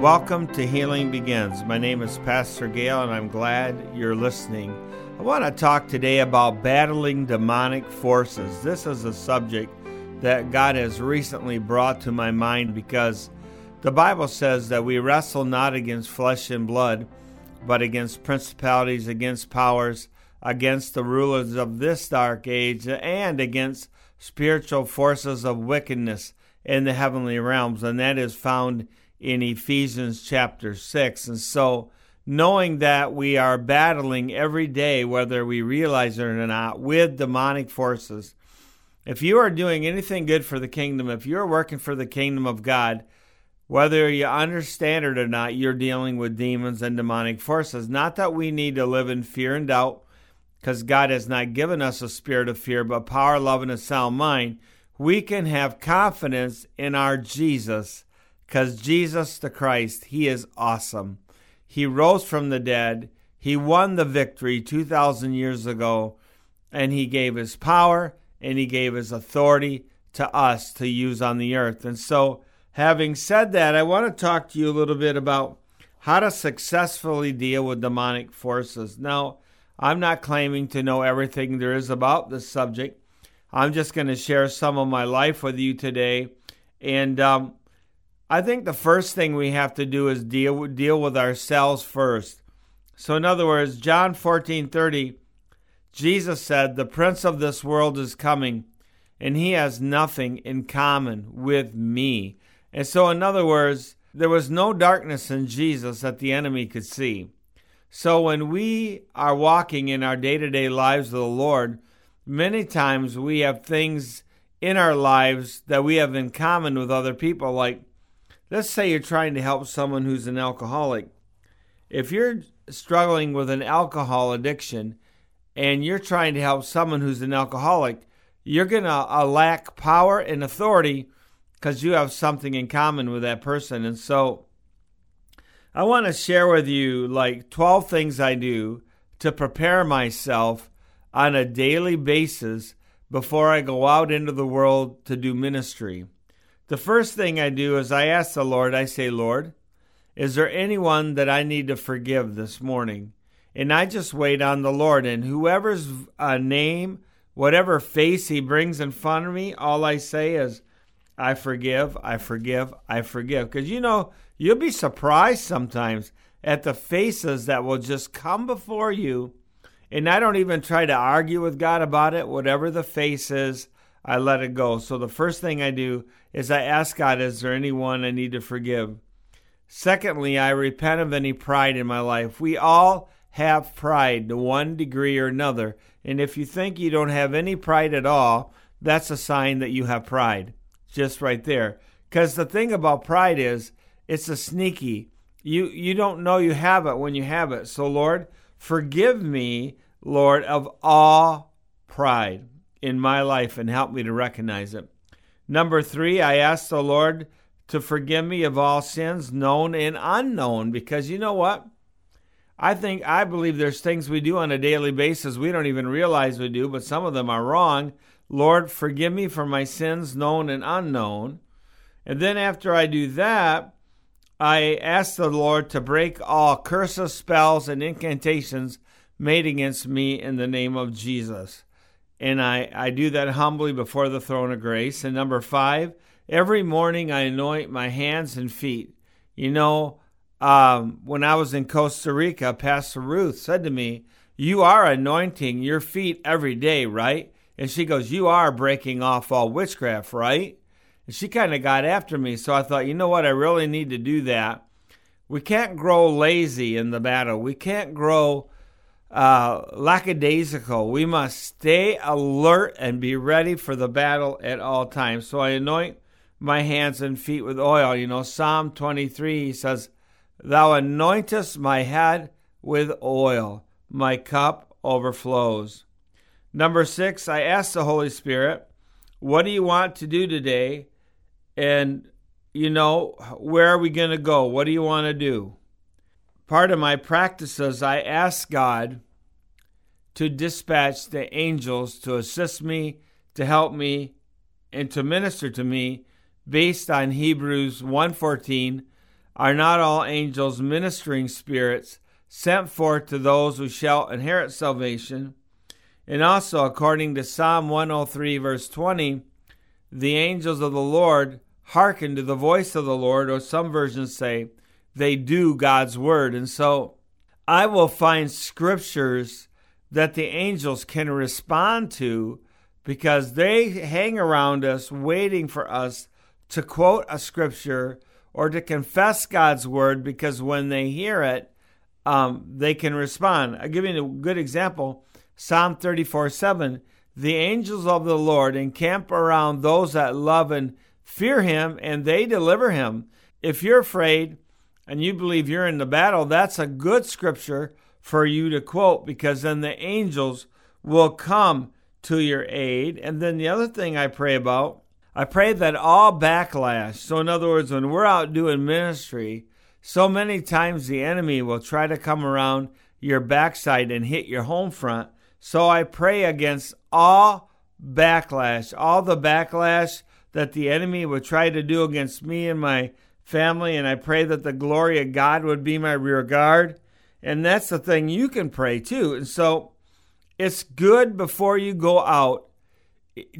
Welcome to Healing Begins. My name is Pastor Gail, and I'm glad you're listening. I want to talk today about battling demonic forces. This is a subject that God has recently brought to my mind because the Bible says that we wrestle not against flesh and blood, but against principalities, against powers, against the rulers of this dark age, and against spiritual forces of wickedness in the heavenly realms. And that is found in Ephesians chapter 6. And so, knowing that we are battling every day, whether we realize it or not, with demonic forces, if you are doing anything good for the kingdom, if you're working for the kingdom of God, whether you understand it or not, you're dealing with demons and demonic forces. Not that we need to live in fear and doubt, because God has not given us a spirit of fear, but power, love, and a sound mind. We can have confidence in our Jesus because Jesus the Christ, He is awesome. He rose from the dead, He won the victory 2,000 years ago, and He gave His power and He gave His authority to us to use on the earth. And so, having said that, I want to talk to you a little bit about how to successfully deal with demonic forces. Now, I'm not claiming to know everything there is about this subject. I'm just going to share some of my life with you today. And um, I think the first thing we have to do is deal deal with ourselves first. So in other words, John 14:30 Jesus said, "The prince of this world is coming, and he has nothing in common with me." And so in other words, there was no darkness in Jesus that the enemy could see. So when we are walking in our day-to-day lives with the Lord, many times we have things in our lives that we have in common with other people like Let's say you're trying to help someone who's an alcoholic. If you're struggling with an alcohol addiction and you're trying to help someone who's an alcoholic, you're going to uh, lack power and authority because you have something in common with that person. And so I want to share with you like 12 things I do to prepare myself on a daily basis before I go out into the world to do ministry. The first thing I do is I ask the Lord, I say, Lord, is there anyone that I need to forgive this morning? And I just wait on the Lord. And whoever's uh, name, whatever face he brings in front of me, all I say is, I forgive, I forgive, I forgive. Because you know, you'll be surprised sometimes at the faces that will just come before you. And I don't even try to argue with God about it. Whatever the face is, I let it go. So the first thing I do is I ask God, is there anyone I need to forgive? Secondly, I repent of any pride in my life. We all have pride to one degree or another. And if you think you don't have any pride at all, that's a sign that you have pride. Just right there. Because the thing about pride is it's a sneaky. You you don't know you have it when you have it. So Lord, forgive me, Lord, of all pride in my life and help me to recognize it. Number three, I ask the Lord to forgive me of all sins, known and unknown, because you know what? I think, I believe there's things we do on a daily basis we don't even realize we do, but some of them are wrong. Lord, forgive me for my sins, known and unknown. And then after I do that, I ask the Lord to break all curses, spells, and incantations made against me in the name of Jesus and I, I do that humbly before the throne of grace. And number five, every morning I anoint my hands and feet. You know, um, when I was in Costa Rica, Pastor Ruth said to me, You are anointing your feet every day, right? And she goes, You are breaking off all witchcraft, right? And she kind of got after me. So I thought, you know what? I really need to do that. We can't grow lazy in the battle. We can't grow uh, lackadaisical. We must stay alert and be ready for the battle at all times. So I anoint my hands and feet with oil. You know, Psalm 23 he says, Thou anointest my head with oil, my cup overflows. Number six, I ask the Holy Spirit, What do you want to do today? And, you know, where are we going to go? What do you want to do? Part of my practices, I ask God to dispatch the angels to assist me, to help me, and to minister to me based on Hebrews 1:14. Are not all angels ministering spirits sent forth to those who shall inherit salvation? And also, according to Psalm 103, verse 20, the angels of the Lord hearken to the voice of the Lord, or some versions say, they do God's word. And so I will find scriptures that the angels can respond to because they hang around us waiting for us to quote a scripture or to confess God's word because when they hear it, um, they can respond. I'll give you a good example Psalm 34 7. The angels of the Lord encamp around those that love and fear him, and they deliver him. If you're afraid and you believe you're in the battle, that's a good scripture for you to quote because then the angels will come to your aid. And then the other thing I pray about, I pray that all backlash, so in other words, when we're out doing ministry, so many times the enemy will try to come around your backside and hit your home front. So I pray against all backlash, all the backlash that the enemy would try to do against me and my family. And I pray that the glory of God would be my rear guard. And that's the thing you can pray too. And so it's good before you go out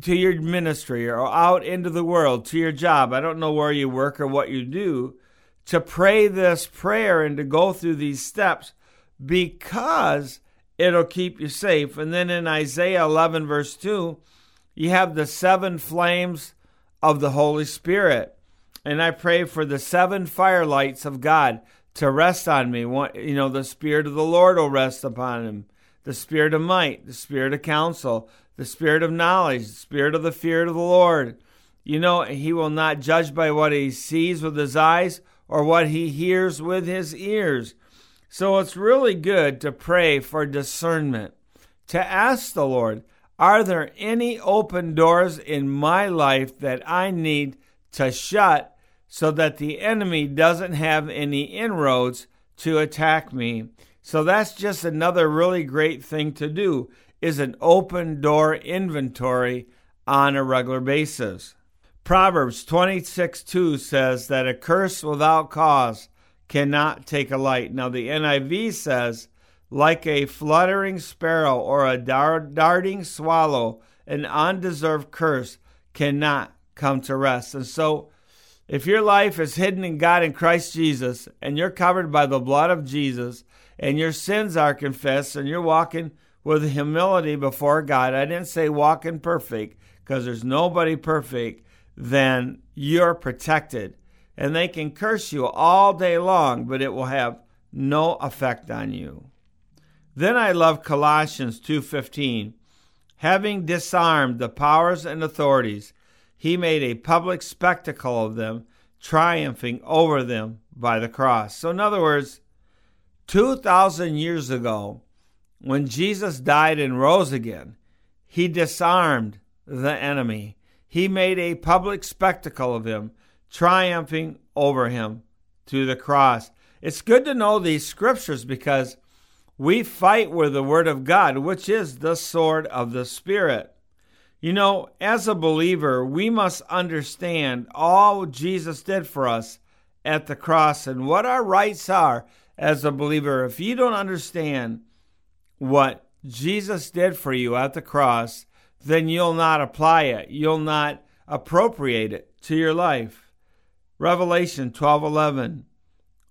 to your ministry or out into the world, to your job. I don't know where you work or what you do, to pray this prayer and to go through these steps because it'll keep you safe. And then in Isaiah 11, verse 2, you have the seven flames of the Holy Spirit. And I pray for the seven firelights of God to rest on me. You know, the Spirit of the Lord will rest upon him the spirit of might, the spirit of counsel, the spirit of knowledge, the spirit of the fear of the Lord. You know, he will not judge by what he sees with his eyes or what he hears with his ears. So it's really good to pray for discernment, to ask the Lord, are there any open doors in my life that I need to shut so that the enemy doesn't have any inroads to attack me? So that's just another really great thing to do is an open door inventory on a regular basis. Proverbs 26 2 says that a curse without cause cannot take a light. Now, the NIV says, like a fluttering sparrow or a darting swallow, an undeserved curse cannot come to rest. And so, if your life is hidden in God in Christ Jesus and you're covered by the blood of Jesus, and your sins are confessed and you're walking with humility before God. I didn't say walking perfect because there's nobody perfect, then you're protected. And they can curse you all day long, but it will have no effect on you. Then I love Colossians 2:15. Having disarmed the powers and authorities, he made a public spectacle of them, triumphing over them by the cross. So in other words, 2,000 years ago, when Jesus died and rose again, he disarmed the enemy. He made a public spectacle of him, triumphing over him to the cross. It's good to know these scriptures because we fight with the Word of God, which is the sword of the Spirit. You know, as a believer, we must understand all Jesus did for us at the cross and what our rights are as a believer, if you don't understand what Jesus did for you at the cross, then you'll not apply it. You'll not appropriate it to your life. Revelation 12:11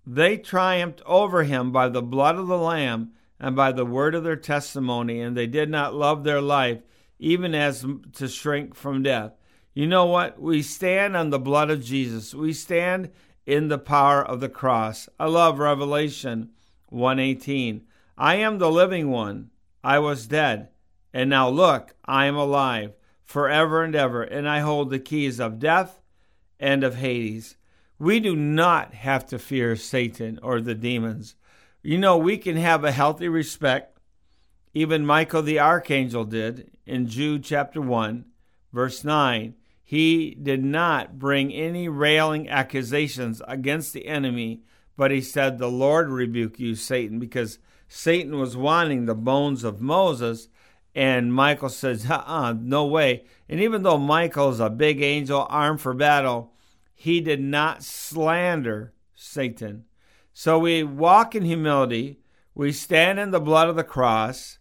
They triumphed over him by the blood of the lamb and by the word of their testimony and they did not love their life even as to shrink from death. You know what? We stand on the blood of Jesus. We stand in the power of the cross. I love Revelation 118. I am the living one. I was dead, and now look, I am alive forever and ever, and I hold the keys of death and of Hades. We do not have to fear Satan or the demons. You know, we can have a healthy respect. Even Michael the archangel did in Jude chapter 1, verse 9. He did not bring any railing accusations against the enemy, but he said, The Lord rebuke you, Satan, because Satan was wanting the bones of Moses. And Michael says, uh-uh, no way. And even though Michael is a big angel armed for battle, he did not slander Satan. So we walk in humility, we stand in the blood of the cross,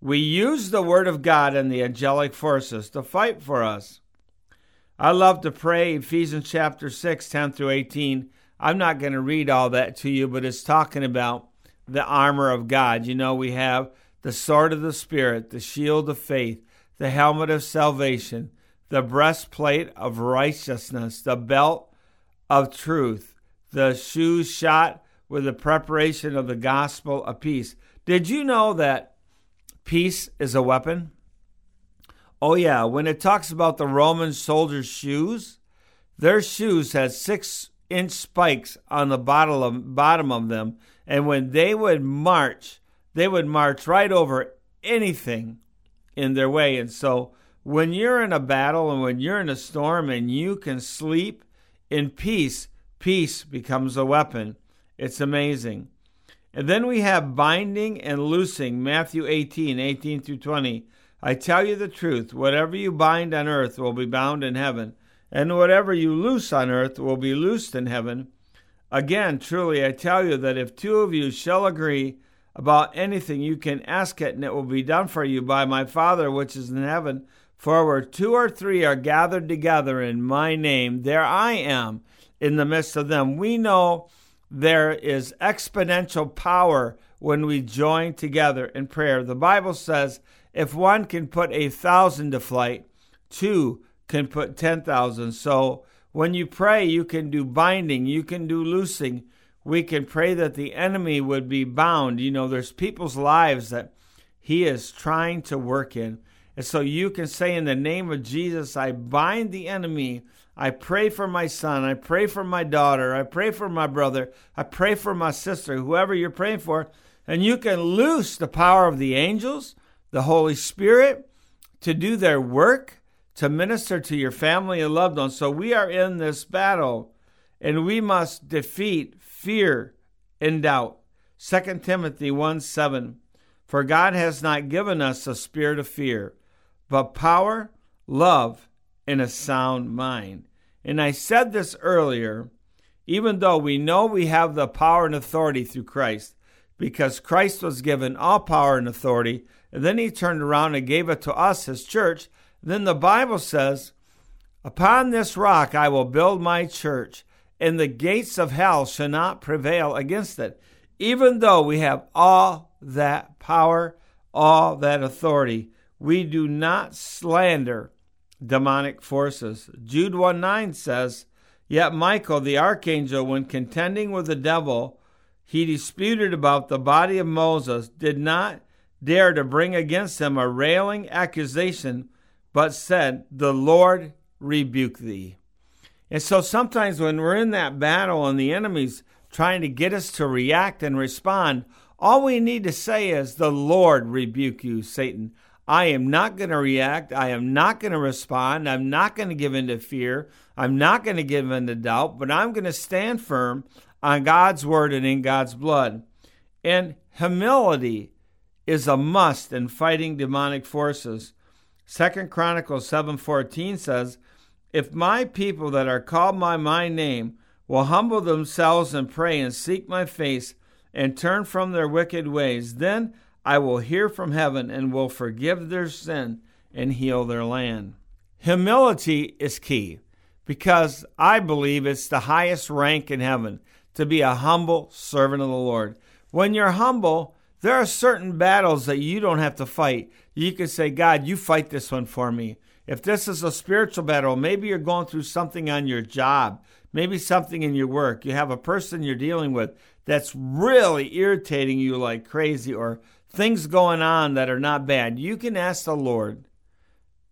we use the Word of God and the angelic forces to fight for us. I love to pray Ephesians chapter 6, 10 through 18. I'm not going to read all that to you, but it's talking about the armor of God. You know, we have the sword of the Spirit, the shield of faith, the helmet of salvation, the breastplate of righteousness, the belt of truth, the shoes shot with the preparation of the gospel of peace. Did you know that peace is a weapon? Oh, yeah. When it talks about the Roman soldiers' shoes, their shoes had six inch spikes on the bottom of, them. And when they would march, they would march right over anything in their way. And so when you're in a battle and when you're in a storm and you can sleep in peace, peace becomes a weapon. It's amazing. And then we have binding and loosing, Matthew 18, 18 through 20. I tell you the truth, whatever you bind on earth will be bound in heaven, and whatever you loose on earth will be loosed in heaven. Again, truly, I tell you that if two of you shall agree about anything you can ask it, and it will be done for you by my Father which is in heaven. For where two or three are gathered together in my name, there I am in the midst of them. We know there is exponential power when we join together in prayer. The Bible says if one can put a thousand to flight, two can put 10,000. So when you pray, you can do binding, you can do loosing. We can pray that the enemy would be bound. You know, there's people's lives that he is trying to work in. And so you can say, In the name of Jesus, I bind the enemy I pray for my son. I pray for my daughter. I pray for my brother. I pray for my sister, whoever you're praying for. And you can loose the power of the angels, the Holy Spirit, to do their work, to minister to your family and loved ones. So we are in this battle, and we must defeat fear and doubt. 2 Timothy 1 7. For God has not given us a spirit of fear, but power, love, and a sound mind. And I said this earlier, even though we know we have the power and authority through Christ, because Christ was given all power and authority, and then he turned around and gave it to us, his church. Then the Bible says, Upon this rock I will build my church, and the gates of hell shall not prevail against it. Even though we have all that power, all that authority, we do not slander demonic forces. Jude 1 9 says, Yet Michael, the archangel, when contending with the devil, he disputed about the body of Moses, did not dare to bring against him a railing accusation, but said, The Lord rebuke thee. And so sometimes when we're in that battle and the enemy's trying to get us to react and respond, all we need to say is, The Lord rebuke you, Satan. I am not going to react. I am not going to respond. I'm not going to give in to fear. I'm not going to give in to doubt, but I'm going to stand firm on God's word and in God's blood. And humility is a must in fighting demonic forces. Second Chronicles 7:14 says, "If my people that are called by my name will humble themselves and pray and seek my face and turn from their wicked ways, then I will hear from heaven and will forgive their sin and heal their land. Humility is key because I believe it's the highest rank in heaven to be a humble servant of the Lord. When you're humble, there are certain battles that you don't have to fight. You can say, God, you fight this one for me. If this is a spiritual battle, maybe you're going through something on your job, maybe something in your work. You have a person you're dealing with that's really irritating you like crazy, or things going on that are not bad, you can ask the Lord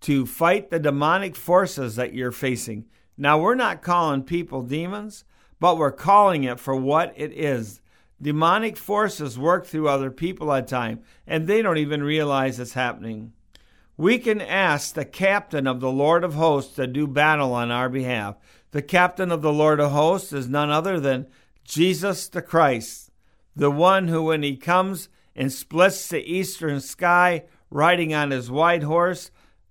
to fight the demonic forces that you're facing. Now, we're not calling people demons, but we're calling it for what it is. Demonic forces work through other people at times, and they don't even realize it's happening. We can ask the captain of the Lord of hosts to do battle on our behalf. The captain of the Lord of hosts is none other than Jesus the Christ, the one who, when he comes, and splits the eastern sky, riding on his white horse.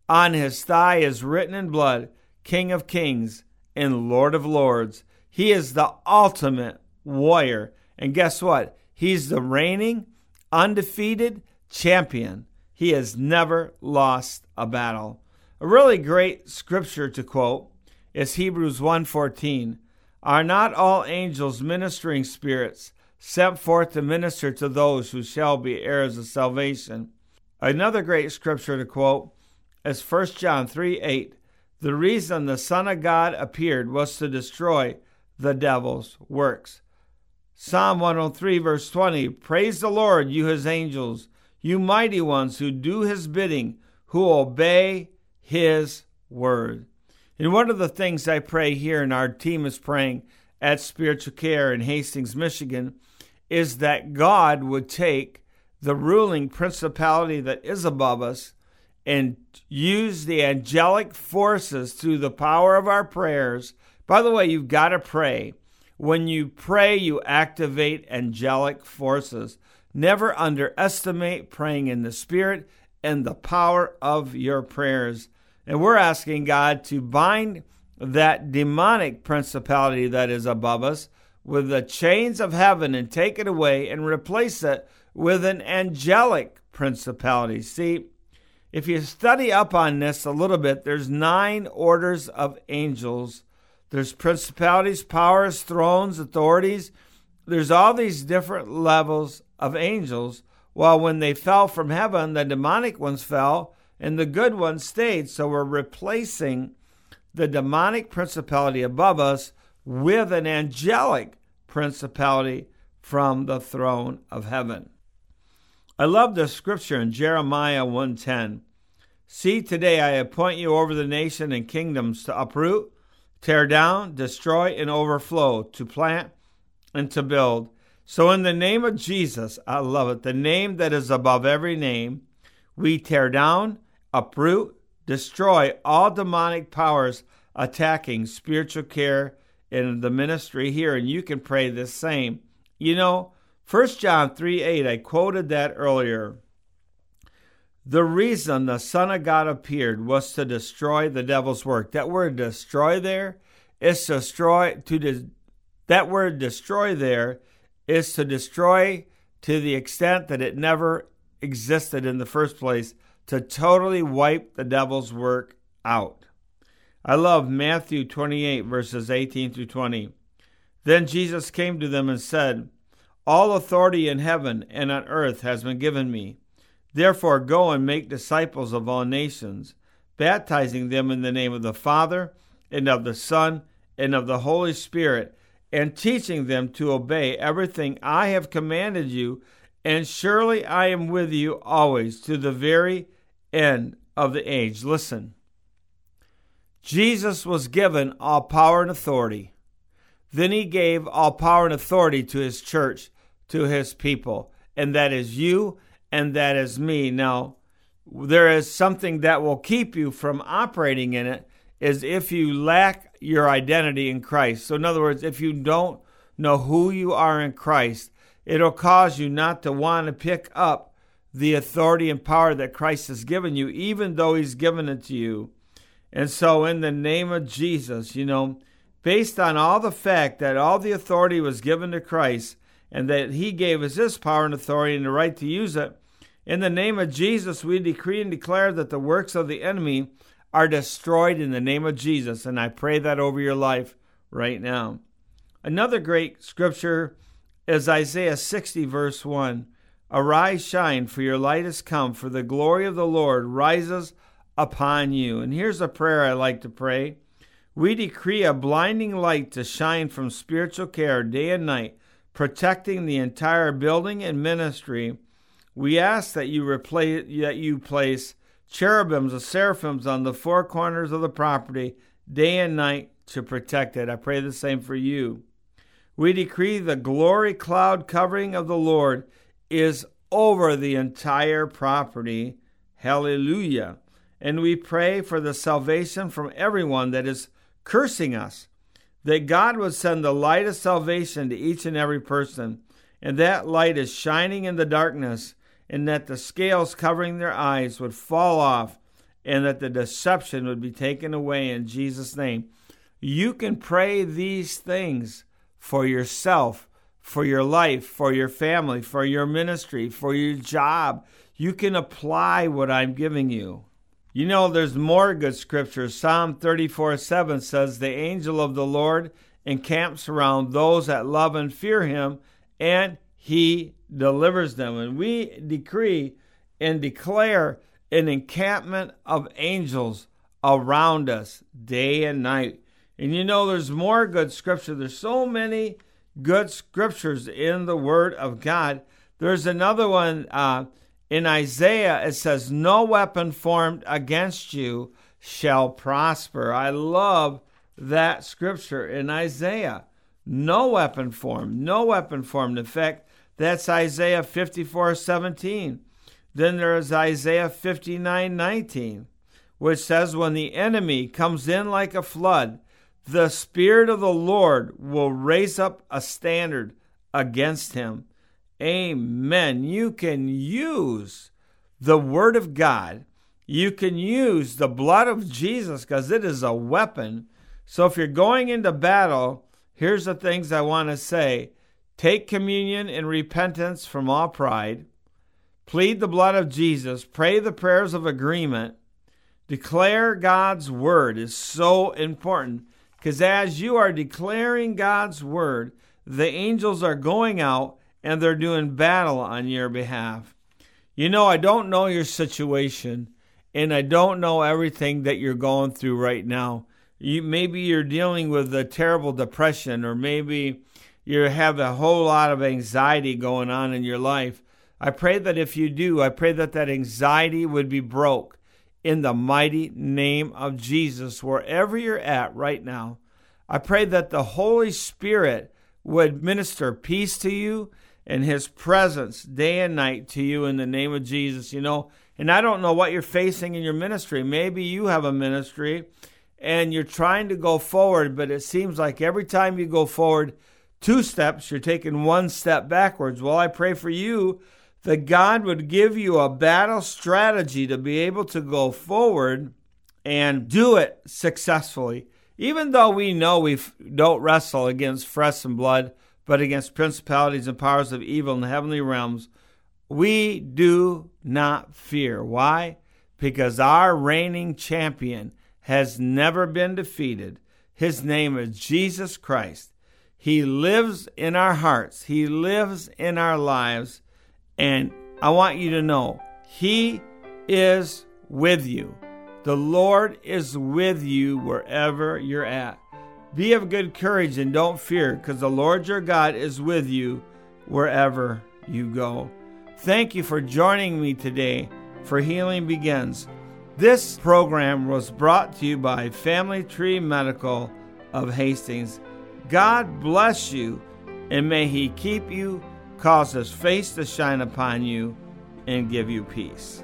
On his thigh is written in blood, King of Kings and Lord of Lords. He is the ultimate warrior. And guess what? He's the reigning, undefeated champion. He has never lost a battle. A really great scripture to quote is Hebrews 1:14. Are not all angels ministering spirits sent forth to minister to those who shall be heirs of salvation? Another great scripture to quote is 1 John 3 8. The reason the Son of God appeared was to destroy the devil's works. Psalm 103, verse 20 Praise the Lord, you his angels, you mighty ones who do his bidding, who obey his word. And one of the things I pray here, and our team is praying at Spiritual Care in Hastings, Michigan, is that God would take the ruling principality that is above us and use the angelic forces through the power of our prayers. By the way, you've got to pray. When you pray, you activate angelic forces. Never underestimate praying in the Spirit and the power of your prayers. And we're asking God to bind that demonic principality that is above us with the chains of heaven and take it away and replace it with an angelic principality. See, if you study up on this a little bit, there's nine orders of angels. There's principalities, powers, thrones, authorities. There's all these different levels of angels. While when they fell from heaven, the demonic ones fell and the good ones stayed. So we're replacing the demonic principality above us with an angelic principality from the throne of heaven. I love the scripture in Jeremiah 1:10. See today I appoint you over the nation and kingdoms to uproot, tear down, destroy and overflow, to plant and to build. So in the name of Jesus, I love it, the name that is above every name, we tear down, uproot, destroy all demonic powers attacking spiritual care in the ministry here and you can pray the same. You know, 1 John 3 8, I quoted that earlier. The reason the Son of God appeared was to destroy the devil's work. That word destroy there is to destroy to de- that word destroy there is to destroy to the extent that it never existed in the first place, to totally wipe the devil's work out. I love Matthew 28, verses 18 through 20. Then Jesus came to them and said, all authority in heaven and on earth has been given me. Therefore, go and make disciples of all nations, baptizing them in the name of the Father, and of the Son, and of the Holy Spirit, and teaching them to obey everything I have commanded you. And surely I am with you always to the very end of the age. Listen. Jesus was given all power and authority. Then he gave all power and authority to his church to his people, and that is you and that is me. Now, there is something that will keep you from operating in it is if you lack your identity in Christ. So in other words, if you don't know who you are in Christ, it'll cause you not to want to pick up the authority and power that Christ has given you, even though He's given it to you. And so, in the name of Jesus, you know, based on all the fact that all the authority was given to Christ, and that he gave us this power and authority and the right to use it. In the name of Jesus, we decree and declare that the works of the enemy are destroyed in the name of Jesus. And I pray that over your life right now. Another great scripture is Isaiah 60, verse 1. Arise, shine, for your light has come, for the glory of the Lord rises upon you. And here's a prayer I like to pray. We decree a blinding light to shine from spiritual care day and night protecting the entire building and ministry, we ask that you, replace, that you place cherubims or seraphims on the four corners of the property day and night to protect it. I pray the same for you. We decree the glory cloud covering of the Lord is over the entire property. Hallelujah. And we pray for the salvation from everyone that is cursing us that God would send the light of salvation to each and every person, and that light is shining in the darkness, and that the scales covering their eyes would fall off, and that the deception would be taken away in Jesus' name. You can pray these things for yourself for your life, for your family, for your ministry, for your job. You can apply what I'm giving you. You know, there's more good scripture. Psalm 34 7 says, The angel of the Lord encamps around those that love and fear him, and he delivers them. And we decree and declare an encampment of angels around us day and night. And you know, there's more good scripture. There's so many good scriptures in the Word of God. There's another one uh, in Isaiah. It says, No weapon formed against you shall prosper. I love that scripture in Isaiah. No weapon formed, no weapon formed. In fact, that's Isaiah 54 17. Then there is Isaiah 59 19, which says, When the enemy comes in like a flood, the Spirit of the Lord will raise up a standard against him. Amen. You can use the Word of God. You can use the blood of Jesus because it is a weapon. So if you're going into battle, here's the things I want to say take communion in repentance from all pride, plead the blood of Jesus, pray the prayers of agreement, declare God's word is so important because as you are declaring God's word, the angels are going out and they're doing battle on your behalf. You know, I don't know your situation and I don't know everything that you're going through right now. You, maybe you're dealing with a terrible depression, or maybe you have a whole lot of anxiety going on in your life. I pray that if you do, I pray that that anxiety would be broke in the mighty name of Jesus, wherever you're at right now. I pray that the Holy Spirit would minister peace to you and his presence day and night to you in the name of Jesus. You know, and I don't know what you're facing in your ministry. Maybe you have a ministry and you're trying to go forward, but it seems like every time you go forward two steps, you're taking one step backwards. Well, I pray for you that God would give you a battle strategy to be able to go forward and do it successfully. Even though we know we don't wrestle against flesh and blood, but against principalities and powers of evil in the heavenly realms, we do not fear. Why? Because our reigning champion has never been defeated. His name is Jesus Christ. He lives in our hearts, He lives in our lives, and I want you to know He is with you. The Lord is with you wherever you're at. Be of good courage and don't fear, because the Lord your God is with you wherever you go. Thank you for joining me today for Healing Begins. This program was brought to you by Family Tree Medical of Hastings. God bless you, and may He keep you, cause His face to shine upon you, and give you peace.